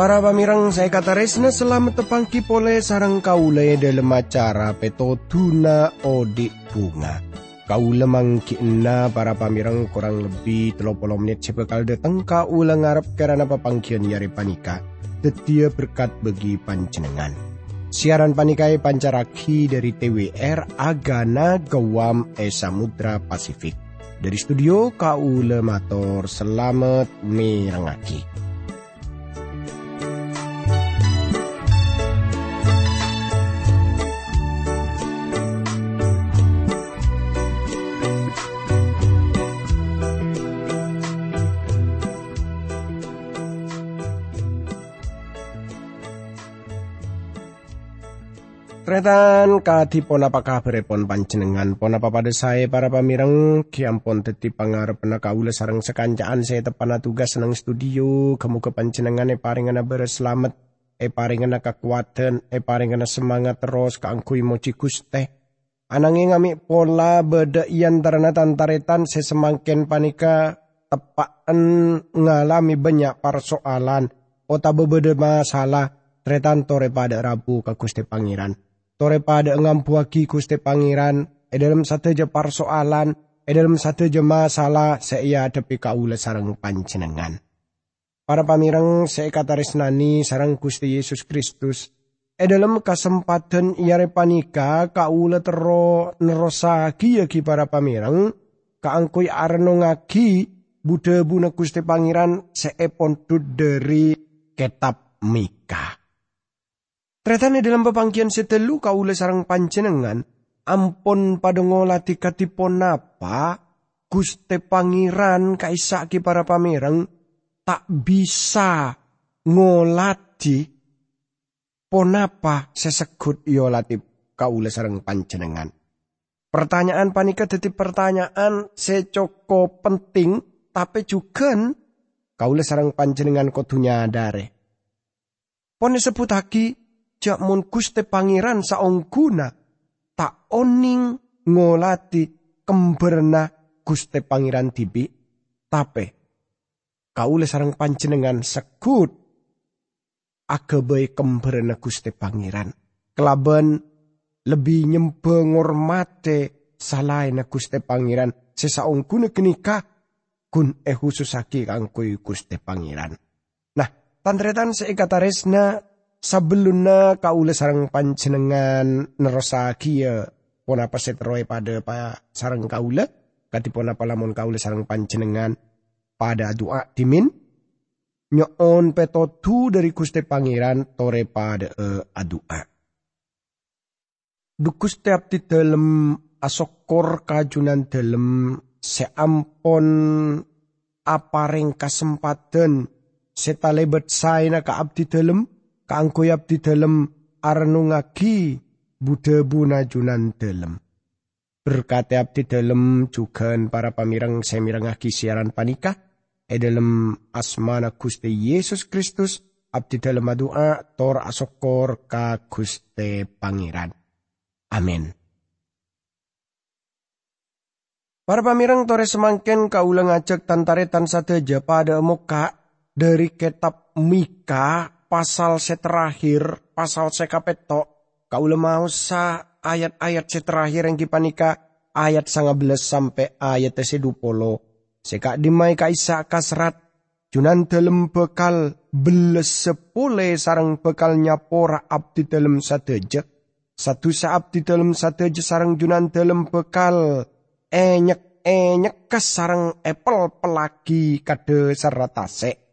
Para pamirang saya kata resna selamat tepangki pole sarang kaule dalam acara peto tuna odik bunga. Kaula mangkina para pamirang kurang lebih telopolo menit sebekal datang kaula ngarep karena papangkian yari panika. Detia berkat bagi pancenengan. Siaran panikai pancaraki dari TWR Agana Gawam E Samudra Pasifik. Dari studio kaula mator selamat merangaki. Tretan kadipon apa kabaripun panjenengan? Pon apa pada saya para pamireng? Kiampun teti pangarep kaula sareng sekancaan saya tepana tugas seneng studio. Kamu ke panjenengan e paringana berselamat e paringana kekuatan. E paringana semangat terus. Kaangkui moci guste ananging ngami pola beda ian tarana tantaretan sesemangken panika tepaan ngalami banyak persoalan. Ota bebeda masalah. Tretan tore pada rabu ke guste pangeran tore pada ngampuaki Gusti Pangeran e dalam satu je persoalan e dalam satu je masalah saya tepi kaula sarang panjenengan. Para pamirang saya kata resnani sarang Gusti Yesus Kristus e dalam kesempatan iare panika kaula tero nerosa kia ki para pamirang kaangkui arno ngaki bude buna Gusti Pangeran seepon dari kitab Mika. Tretane dalam pepangkian setelu kaula sarang panjenengan, ampun pada ngolati katipon napa, Guste Pangeran kaisaki para pamerang tak bisa ngolati ponapa sesekut yolati kaula sarang panjenengan. Pertanyaan panika dadi pertanyaan secoko penting tapi juga kaula sarang panjenengan kodunya dare. Pone sebut haki jak mun Guste Pangeran saongguna tak oning ngolati kemberna Guste Pangeran tibi tape kaule sarang panjenengan sekut agebe kemberna Guste Pangeran. Kelaban lebih nyembe ngormate salaina Guste Pangeran. Sesaongguna kenika kun e khususaki kangkui Guste Pangeran. Nah, tantretan seikataresna Sebelumnya kaula sarang panjenengan nerosa kia. Pon apa setroe pada pa sarang kaula? Katipun apa lamun kaula sarang panjenengan pada doa dimin? Nyoon petotu dari kuste pangeran tore pada e adua. Dukus tiap di dalam asokor kajunan dalam seampon apareng kesempatan setalebet saina ka abdi dalam kanggo di dalam arnungagi Buddha bunajunan dalam. Berkati abdi dalam juga para pamirang semirangagi siaran panikah, e dalam asmana Gusti Yesus Kristus, abdi dalam doa tor asokor ka Gusti Pangeran. Amin. Para pamirang tore semangken kaulang ajak tantaretan sateja pada muka dari kitab Mika pasal seterakhir, pasal sekapeto, kau mau sa ayat-ayat seterakhir yang kipanika ayat belas sampai ayat sedupolo. Seka dimai kaisa kasrat, junan dalam bekal beles sepule sarang bekalnya pora abdi dalam sateja. Satu saat di dalam sateja sarang junan dalam bekal enyek enyek kesarang apple pelagi kade seratase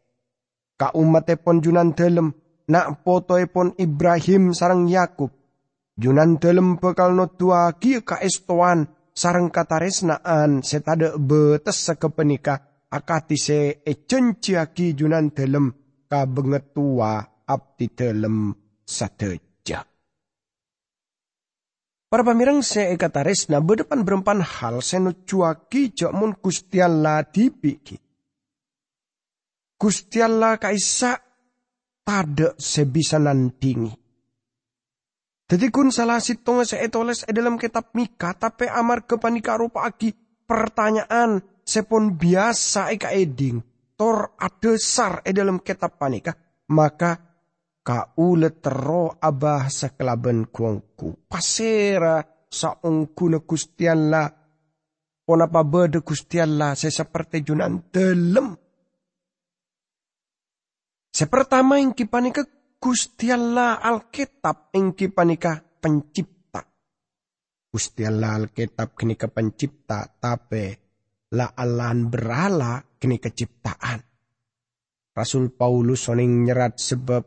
Ka umatepon junan dalem, nak potoepon Ibrahim sarang Yakub. Junan dalem bakal no tua kia ka estoan sarang kataresnaan setade betes sekepenika akati se ecenci junan dalem ka bengetua abdi dalem sateja. Para pamirang se ekataresna berdepan berempan hal senu cuaki jok mun kustiala dipiki. Gusti Allah kaisa tada sebisa nandingi. Jadi kun salah situng seetoles e dalam kitab Mika tapi amar kepanika rupa agi pertanyaan sepon biasa eka eding tor adesar e dalam kitab panika maka kaule tero abah sekelaben kuangku. Pasera saungku ne kustiala. Onapa bede kustiala se seperti junan delem. Sepertama yang kipanika kustiala Alkitab yang kipanika pencipta. Kustiala Alkitab kini ke pencipta tapi la alan berala kini keciptaan. Rasul Paulus soning nyerat sebab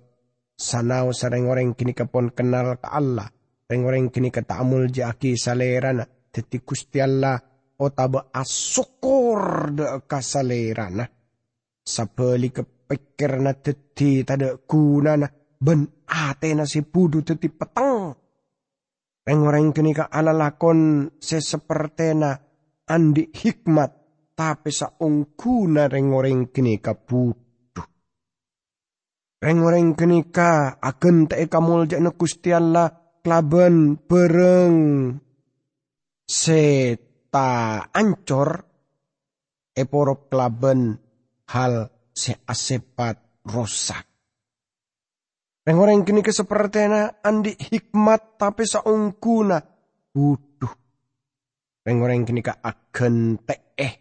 sanau sareng orang kini kepon kenal ke Allah. Reng orang kini ketamul jaki salerana. Teti kusti Allah otaba asukor de kasalerana. Sapeli kepikir na teti tada kunana. Ben ate na si pudu teti petang. Reng orang kini ka alalakon sesepertena andi hikmat. Tapi sa ungkuna reng orang kini ka pudu Reng-reng kenika tak kamul jak Gusti Allah klaben bereng seta ancor eporop klaben hal se asepat rosak. Reng-reng kini kesepertiana andi hikmat tapi saungkuna buduh. Reng-reng kini ka akan te eh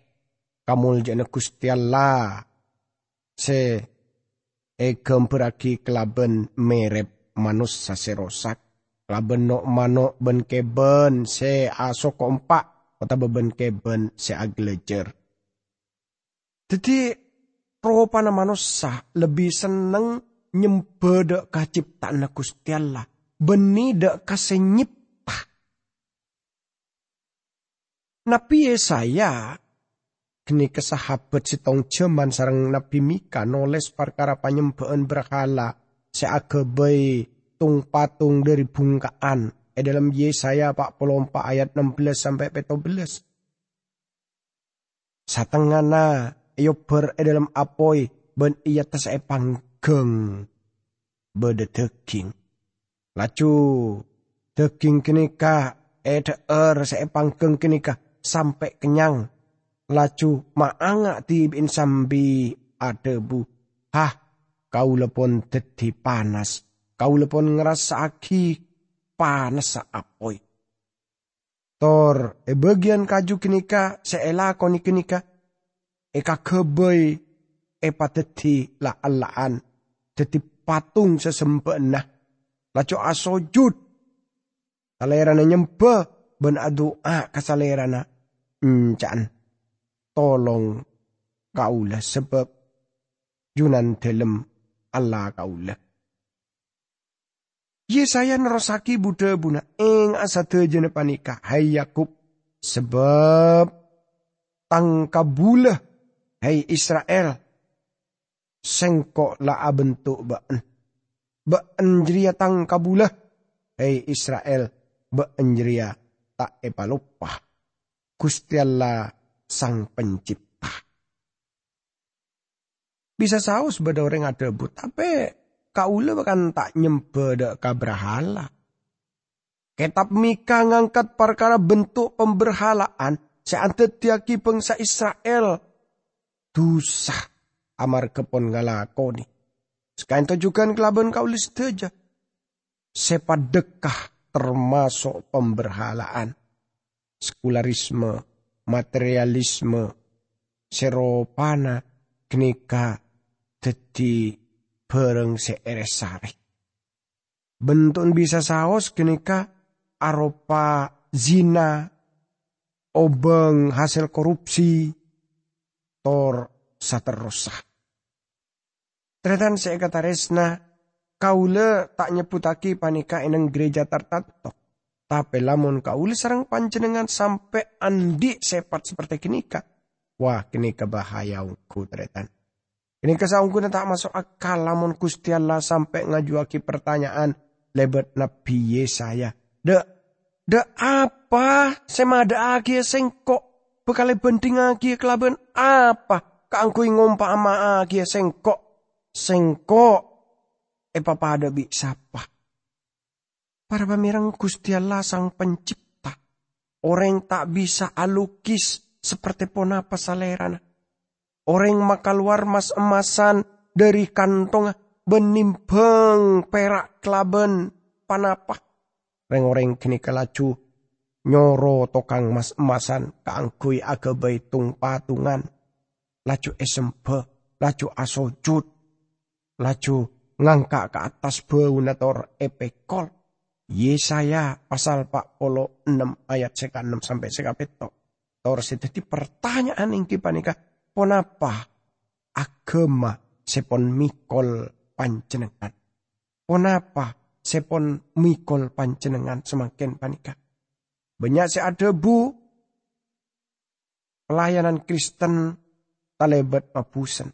kamul jana Gusti Allah se egem beragi kelaben merep manus saserosak kelaben no mano ben keben se aso kompak kota beben keben se aglejer jadi roh pana manusia lebih seneng nyembede kaciptaan Gusti Allah. Beni dek kasenyipta Nabi Yesaya Kini kesahabat si tong jaman sarang Nabi Mika noles perkara penyembahan berhala seagebai tung patung dari bungkaan. E dalam Yesaya 44 ayat 16 sampai 17. Satengana iyo ber e dalam apoi ben iya tes e panggeng bede daging. Laju daging kenika e deer se panggeng kenika sampai kenyang laju maanga ti bin sambi adebu. Hah, kau lepon teti panas. Kau lepon aki panas sa apoi. Tor, e bagian kaju kenika, seela koni kenika, eka keboi, e pateti la alaan, teti patung sesempena, lacu asojud, salerana nyembah, ben adua kasalerana, encan tolong kaula sebab junan dalam Allah kaula. Yesaya nerosaki Buddha buna ing asate jene panika hai Yakub. Sebab tangkabula hai Israel sengkok la bentuk baan baan jeria tangkabula hai Israel baan jeria tak epalupah Gusti sang pencipta. Bisa saus orang ada but, tapi kaula bahkan tak nyembeda kabrahala. Kitab Mika ngangkat perkara bentuk pemberhalaan seantet tiaki bangsa Israel. Dosa amar kepon ngalakoni. Sekain tujukan kelaban kaulis teja. Sepadekah termasuk pemberhalaan. Sekularisme materialisme seropana kenika teti bareng seeresari. Bentun bisa saos kenika aropa zina, obeng hasil korupsi, tor saterosa. Tretan saya kata resna, kaule tak nyeputaki panika eneng gereja tertentu. Tapi lamun kauli sarang panjenengan sampai andi sepat seperti kenika. Wah kenika bahaya ungku tretan. Kenika saungku tak masuk akal lamun Gusti Allah sampai ngajuaki pertanyaan lebet Nabi Yesaya. De, de apa semada agi sengkok bekale benting agi kelaben apa ngompa ama agi sengkok sengkok e papa ada bi sapa Para pemirang Gusti Allah sang pencipta. Orang tak bisa alukis seperti pona pasalerana. Orang maka luar mas emasan dari kantong benimbang perak kelaben panapa. Reng-oreng kini kelaju nyoro tokang mas emasan kaangkui agabai tung patungan. Laju esempe, laju asojut, laju ngangka ke atas baunator epekol. Yesaya pasal pak polo 6 ayat seka 6 sampai seka petok. Tor sedeti pertanyaan yang kipanika. Ponapa agama sepon mikol panjenengan. Ponapa sepon mikol panjenengan semakin panika. Banyak si ada bu pelayanan Kristen talebet mabusen.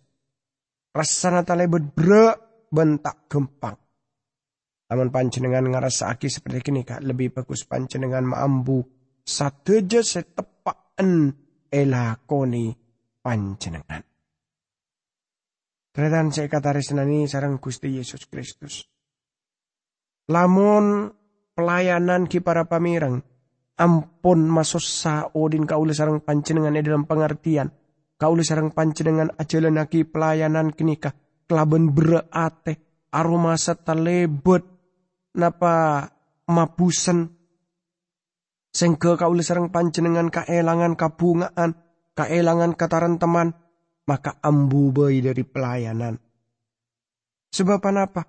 Rasana talebet bre bentak gempang. Namun panjenengan ngerasa aki seperti ini kak. Lebih bagus panjenengan maambu. Sateja setepaan elakoni panjenengan. Tretan saya kata resnani sarang Gusti Yesus Kristus. Lamun pelayanan ki para pamirang, ampun masosa odin kaula sarang panjenengan dalam pengertian. Kaula sarang panjenengan ajalan lagi pelayanan kenika. Kelaben berate aroma lebet napa mabusen sengke kaula sarang panjenengan kaelangan kabungaan, kaelangan kataran teman, maka ambu bayi dari pelayanan. Sebab apa?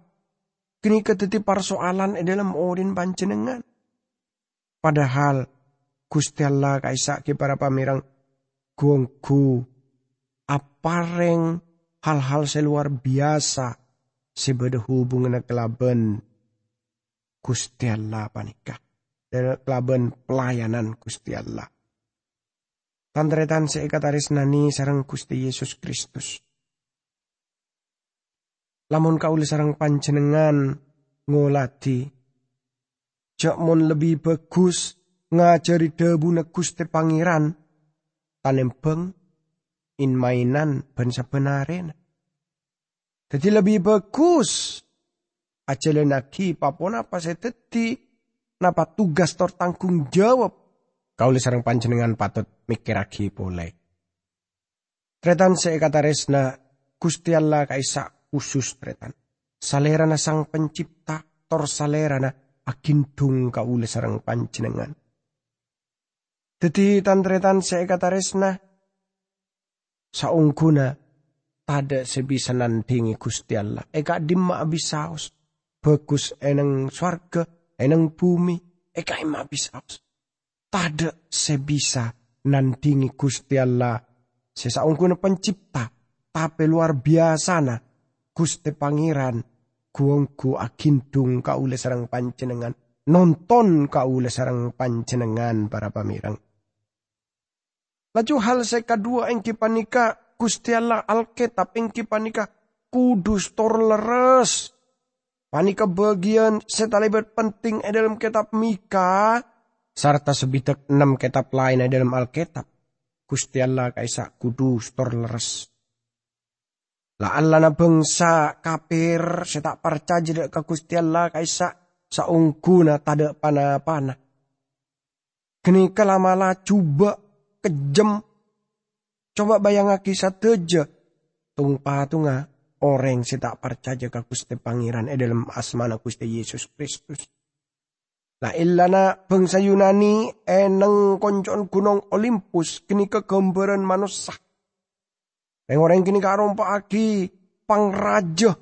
Kini keteti persoalan dalam odin panjenengan. Padahal Gusti Allah kaisa ki para pamirang gongku apareng hal-hal seluar biasa sebeda hubungan kelaben Gusti Allah panikah dan kelaben pelayanan Gusti Allah. Tandretan seikataris nani sarang Gusti Yesus Kristus. Lamun kaul sarang panjenengan ngolati. Cak mon lebih bagus ngajari debu negus te pangeran. Tanempeng in mainan ben sabenaren. Jadi lebih bagus aja papon apa saya teti napa tugas tertanggung jawab Kauli sarang panjenengan patut mikir lagi boleh. Tretan kata resna Gusti Allah kaisa khusus tretan. Salerana sang pencipta tor salerana agindung kauli sarang panjenengan. Jadi tantretan kata resna saungkuna tada sebisa nandingi Gusti Allah. Eka dimma abisaus. Bagus eneng swarga, eneng bumi, eka ima abisaus tada sebisa nandingi Gusti Allah. Sesaungkuna pencipta, tapi luar biasa na Gusti Pangeran guongku akindung kaule sarang panjenengan nonton kaule sarang panjenengan para pamirang. Laju hal saya kedua engki panika Gusti Allah Alkitab engki panika kudus tor leres. Panika bagian setalibat penting dalam kitab Mika sarta sebitak enam kitab lain dalam Alkitab. Gusti Allah kaisa kudus tor leres. La Allah na bangsa kafir setak percaya ke Gusti Allah kaisa saungkuna tada pana-pana. Kini kalamala coba kejem. Coba bayang kisah teja. Tung patunga orang setak percaya ke Gusti Pangeran e dalam asmana Gusti Yesus Kristus. Nah illana bangsa Yunani eneng koncon gunung Olympus kini kegambaran manusia. Yang orang kini agi pangraja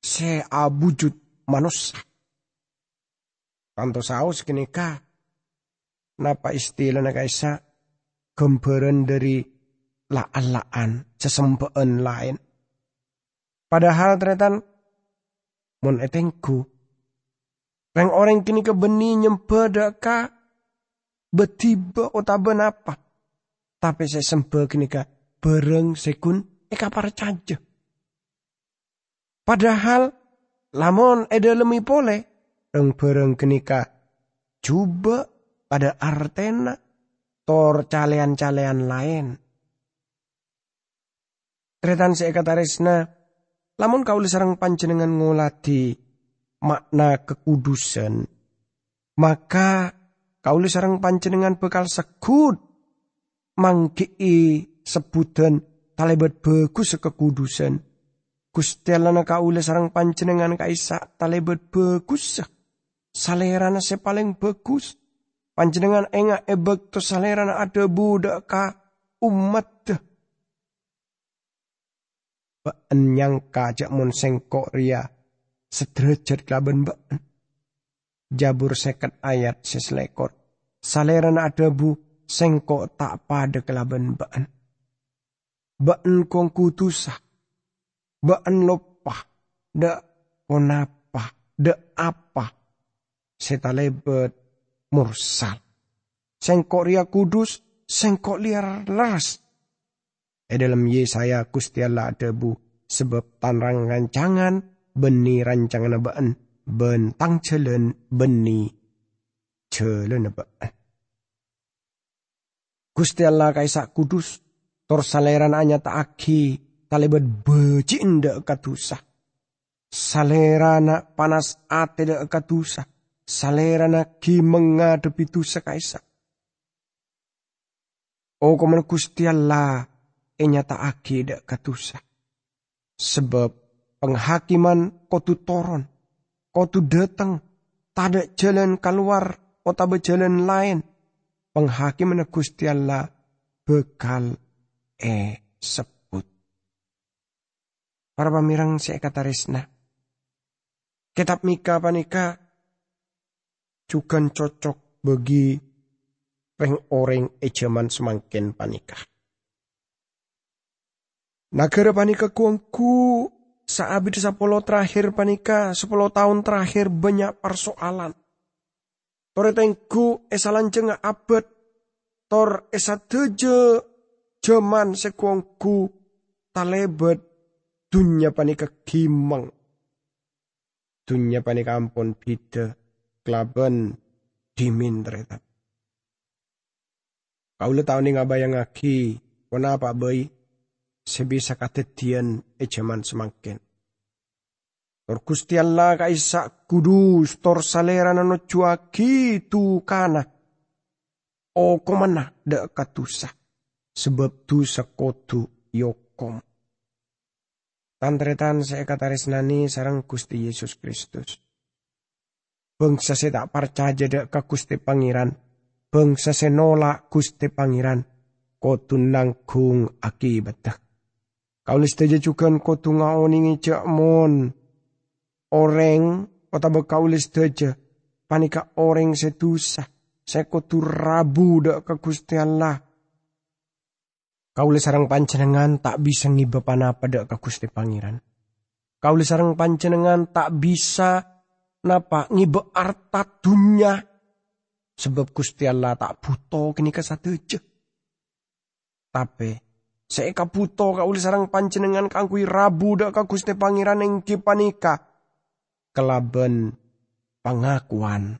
se abujud manusia. Tanto saus kini ka napa istilah na kaisa gambaran dari laan sesempaan lain. Padahal ternyata mon etengku Reng orang kini kebeni nyempeda ka betiba otaben apa. Tapi saya sembah kini ka bereng sekun eka caja. Padahal lamon eda lemi pole reng bereng kini ka coba pada artena tor calean-calean lain. Tretan seekatarisna lamun kau sarang panjenengan ngolati makna kekudusan, maka kaulah sarang panjenengan bekal sekut mangki sebutan talebat bagus kekudusan. Gusti Allah na kaula sarang panjenengan kaisa talebet bagus. Salerana se paling bagus. Panjenengan enga ebek to salerana ada budak ka umat deh. Baan nyangka jak mon sengkok ria sederajat kelaban baan. Jabur seket ayat seselekor. Salerana ada bu sengkok tak pada kelaban baan. Baan kong kutusah. Baan lopah, da onapa, da apa, setalebet mursal. Sengkok ria kudus, sengkok liar laras. E dalam Yesaya Gusti Allah debu, sebab tanrang rancangan, beni rancangan baan, bentang celen beni celen baan. Gusti Allah kaisak kudus, tor saleran anya aki talebet beci inda katusa. Salerana panas ate da katusa. Salerana ki mengadepi tusa kaisa. O kuman Gusti Allah enyata aki da katusa. Sebab penghakiman kotu toron, kotu datang, tada jalan keluar, kota berjalan lain. Penghakiman Gusti bekal e sep para pamirang si ekatarisna. Kitab Mika panika juga cocok bagi orang ejaman semakin panika. Nagara panika kuangku saabid sepuluh terakhir panika, sepuluh tahun terakhir banyak persoalan. Toretengku esalan jenga abad, tor esa teje jaman sekuangku talebet dunya panika kimang. Dunya panika ampun bida kelaban dimin ternyata. Kaula tahu nih ngabayang aki, kenapa bayi sebisa katetian ejaman semakin. Tor Gusti Allah kaisa kudus tor salera nano cuaki tu kana. O komana da katusa. Sebab tu sakotu yokom. Tantretan saya kata resnani sarang Gusti Yesus Kristus. Bangsa saya tak percaya dek ke Gusti Pangeran. Bangsa saya nolak Gusti Pangeran. Kau tunang kung akibat. Kau lihat juga kau tunga oningi cek mon. Orang kota bekau aja. Panika orang setusa. Saya kau rabu dek ke Gusti Allah Kaule sarang pancenengan tak bisa ngibepan apa dek ke Gusti Pangeran. Kaule sarang pancenengan tak bisa napa ngibe arta dunia. Sebab Gusti Allah tak buto kini ke satu je. Tapi saya buto kaule sarang pancenengan kangkui rabu dek ke Gusti Pangeran yang kipanika. Kelaben pengakuan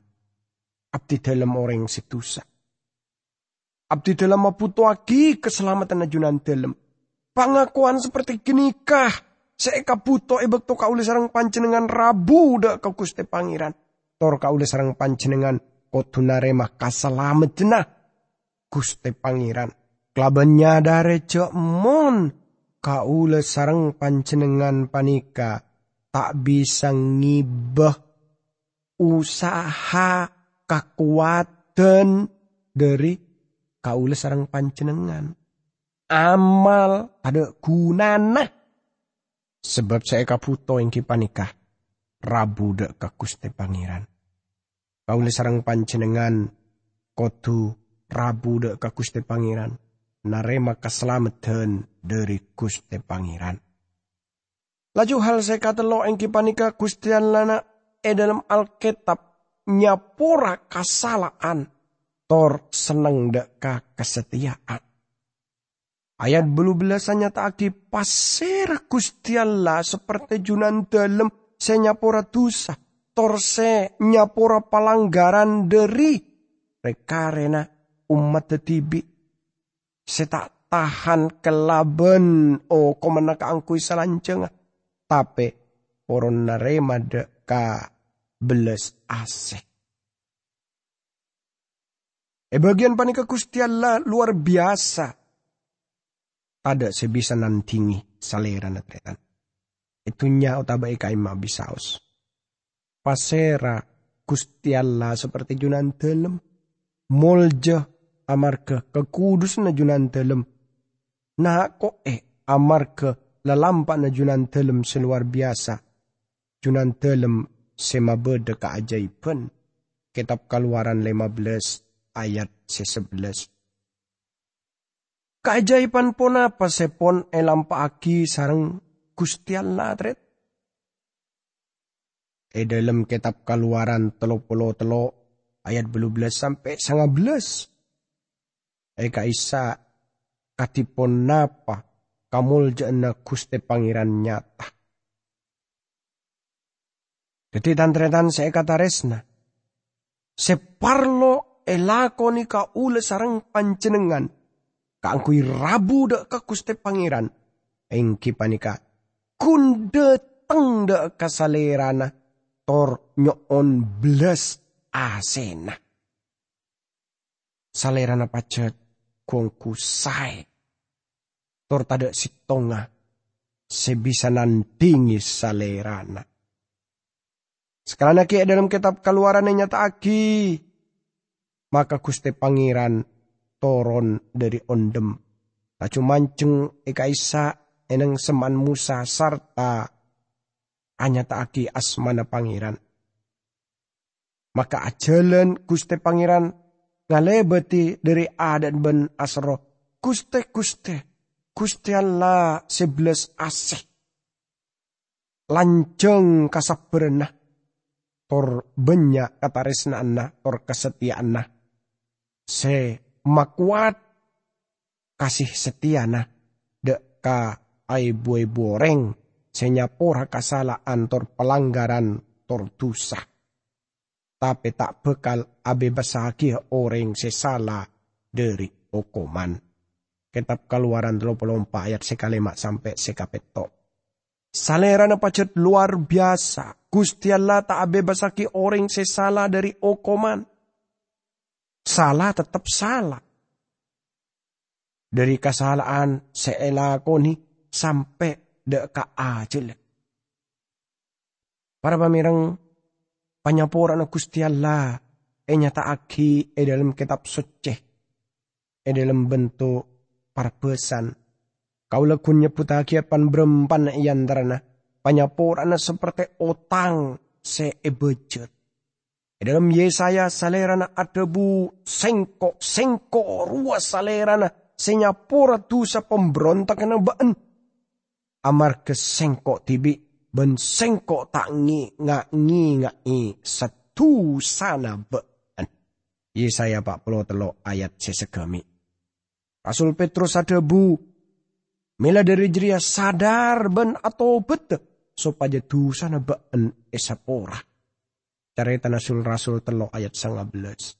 abdi dalam orang situsa. Abdi dalam maputuaki keselamatan ajunan dalam. Pangakuan seperti genikah. Seeka buto ebek to kaule sarang pancenengan rabu dak kau kuste pangeran. Tor kaule sarang pancenengan kotunare mah kasalamet jenah. Guste pangeran. Klaban nyadare cek mon. Kaule sarang pancenengan panika. Tak bisa ngibah usaha kekuatan dari kaula sarang pancenengan. Amal ada gunana. Sebab saya kaputo yang kipanikah. Rabu dek kakuste pangeran. Kaula sarang pancenengan. Kotu rabu dek kakuste pangeran. Narema keselamatan dari kuste pangeran. Laju hal saya kata lo yang kipanika kustian lana e dalam Alkitab nyapura kesalahan tor seneng deka kesetiaan. Ayat belu tak agi pasir gustiala seperti junan dalam senyapura. Tor se nyapura palanggaran dari rekarena umat tetibi. Se tak tahan kelaben o komena kaangkui salanjeng. Tapi poron narema deka beles asik. E bagian panika Gusti Allah luar biasa. Ada sebisa nantingi salera na. Itunya otabai kaima bisaus. Pasera kustialla seperti junan telem. Molja amarga kekudus na junan telem. Nah kok eh amarga lalampa na junan telem seluar biasa. Junan telem sema beda keajaiban. Kitab keluaran 15 ayat 11. Keajaiban pun apa sepon elampa aki sarang Gusti Allah tret. E dalam kitab keluaran telo puluh telo ayat belas sampai sangat belas. E kaisa katipon napa kamul jana Gusti Pangeran nyata. Jadi tantretan saya kata resna. Separlo elakoni ka ule sarang pancenengan kaangkui rabu de ka kuste pangeran. Engki panika kunde teng de kasalerana tor nyoon belas asena. Salerana pacet kongku sae. Tor tada sitonga sebisa nandingi salerana. Sekarang lagi dalam kitab keluaran yang nyata aki. Maka kuste pangeran toron dari ondem. Tacu manceng eka isa eneng seman Musa sarta hanya taaki asmana pangeran. Maka ajalan kuste pangeran ngalebeti dari adat ben asro. Kuste kuste, kuste Allah sebelas asih. Lanceng kasabrena tor banyak kata resna tor kesetiaan Se makuat kasih setia nah dek ka ai buai boreng senyapora kasalaan tor pelanggaran tor dosa. Tapi tak bekal abe basakia orang sesala dari okoman. Kitab keluaran 24 ayat sekalimat sampai sekapetok. Salerana pacet luar biasa. Gusti Allah tak abe basaki orang sesala dari okoman salah tetap salah. Dari kesalahan seelakoni sampai deka ajel. Para pamirang panyapuran Gusti Allah e nyata aki e dalam kitab suci e dalam bentuk parpesan kau lekun nyebut pan berempan iantarana panyapuran seperti otang se e budget dalam Yesaya salerana adebu sengkok sengkok ruas salerana senyapura sa pemberontak na baan. Amar ke sengkok tibi ben sengkok tak ngi nga ngi nga i satu sana baan. Yesaya 43 ayat sesegami. Rasul Petrus adebu Mela dari jeria sadar ben atau bete supaya sana baan esapora Carita nasul-rasul telo ayat sanga belas.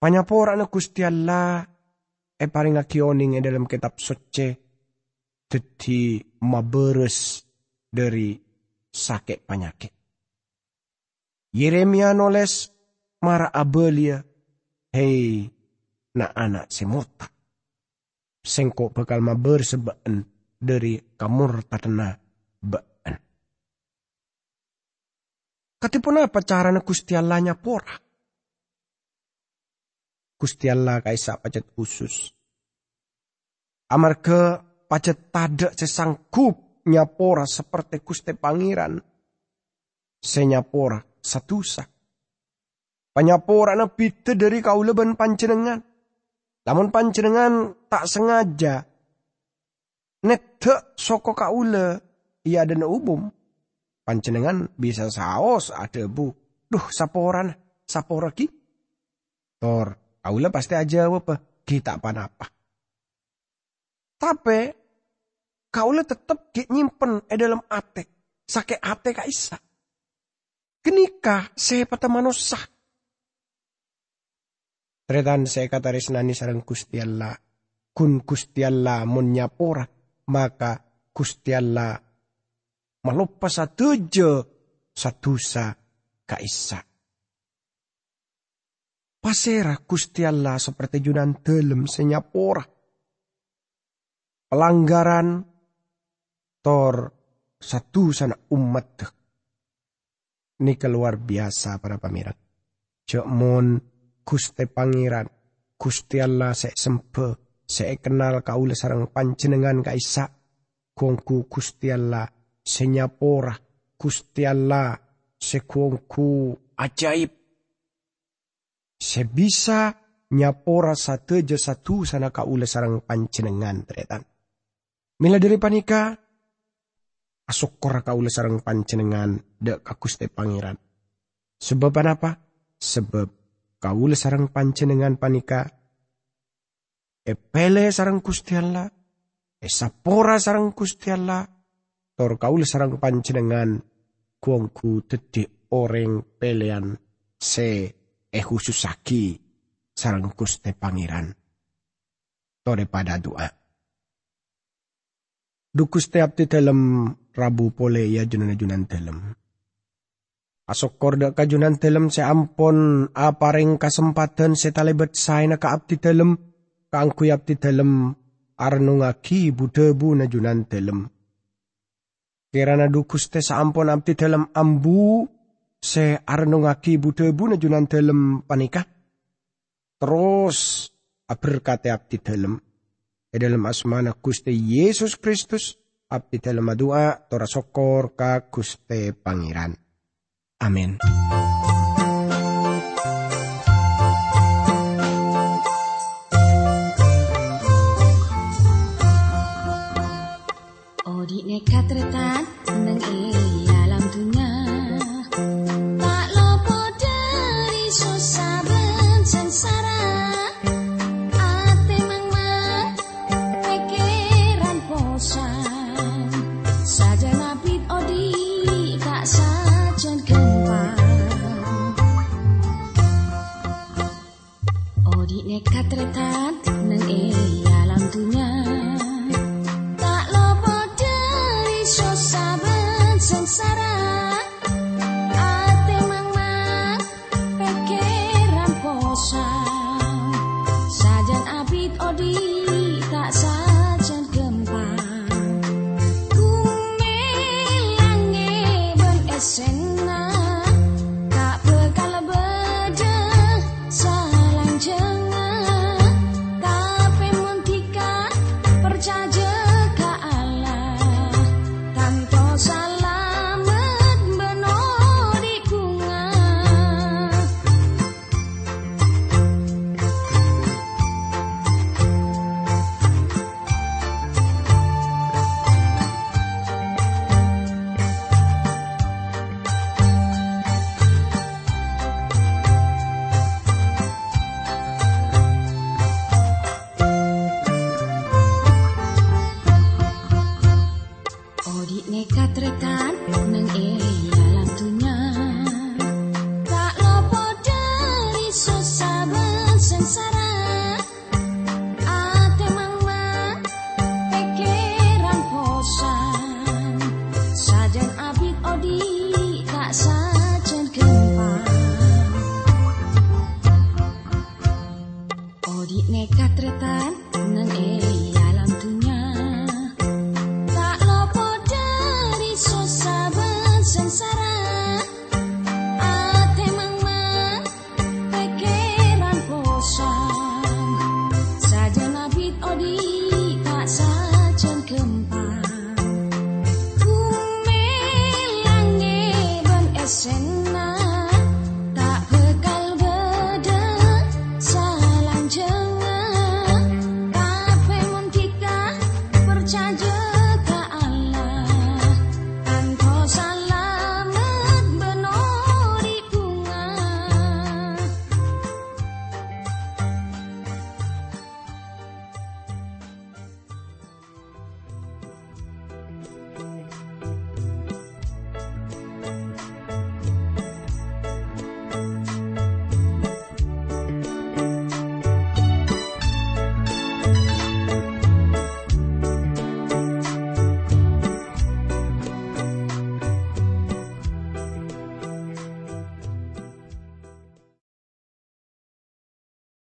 Panyapora na Gusti Allah e paring akioning e dalam kitab suci dadi maberes dari sakit penyakit. Yeremia noles mara abelia, hei na anak semota. Sengko bakal maber sebaan dari kamur tatana ba Katipun apa caranya Gusti Allah pora? Gusti Allah kaisa pacet khusus. Amarga pacet tada sesangkup nyapora seperti Gusti Pangeran. Senyapora satusa. Panyapora na pita dari kau leban pancenengan. Namun pancenengan tak sengaja. Nete soko kaula ia dan umum pancenengan bisa saos ada bu. Duh saporan, sapora ki. Tor, kaula pasti aja apa kita apa Tapi kaula tetap ki nyimpen e dalam ate. Sake ate kaisa. Kenikah saya pata manusia. Tretan saya kata resnani sarang Gusti Allah. Kun Gusti Allah munyapora, maka Gusti Allah malupa sa tujo sa kaisa. Pasera Gusti Allah seperti junan telem senyapora. Pelanggaran tor satu sana umat Ini keluar biasa para pamirang. Cok mon kuste pangeran, kusti Allah se sempe, se kenal kaula sarang panjenengan kaisa, kuangku kusti Allah senyapora, kusti Allah sekuangku ajaib. Sebisa nyapora sateja satu sana kaula sarang panjenengan tretan. Mila dari panika, asokora kaula sarang panjenengan dek kakuste pangeran. Sebab apa? Sebab kaula sarang panjenengan panika epele sarang Gusti Allah, esapora sarang Gusti Allah, tor kaula sarang panjenengan kuangku tedi orang pelean se ehususaki sarang kuste pangeran. Tore pada doa. Dukus tiap di dalam rabu pole ya junan-junan dalam. Asok korda kajunan dalam se ampon apareng kesempatan se talebet saya ka abdi dalam kangku abdi dalam arnungaki budebu na junan dalam Kirana dukus te saampon abdi dalam ambu se arno ngaki budebu na junan dalam panika. Terus berkata abdi dalam. E dalam asmana kuste Yesus Kristus abdi dalam doa tora sokor ka kuste pangeran. Amin. Odi nekat retan nang e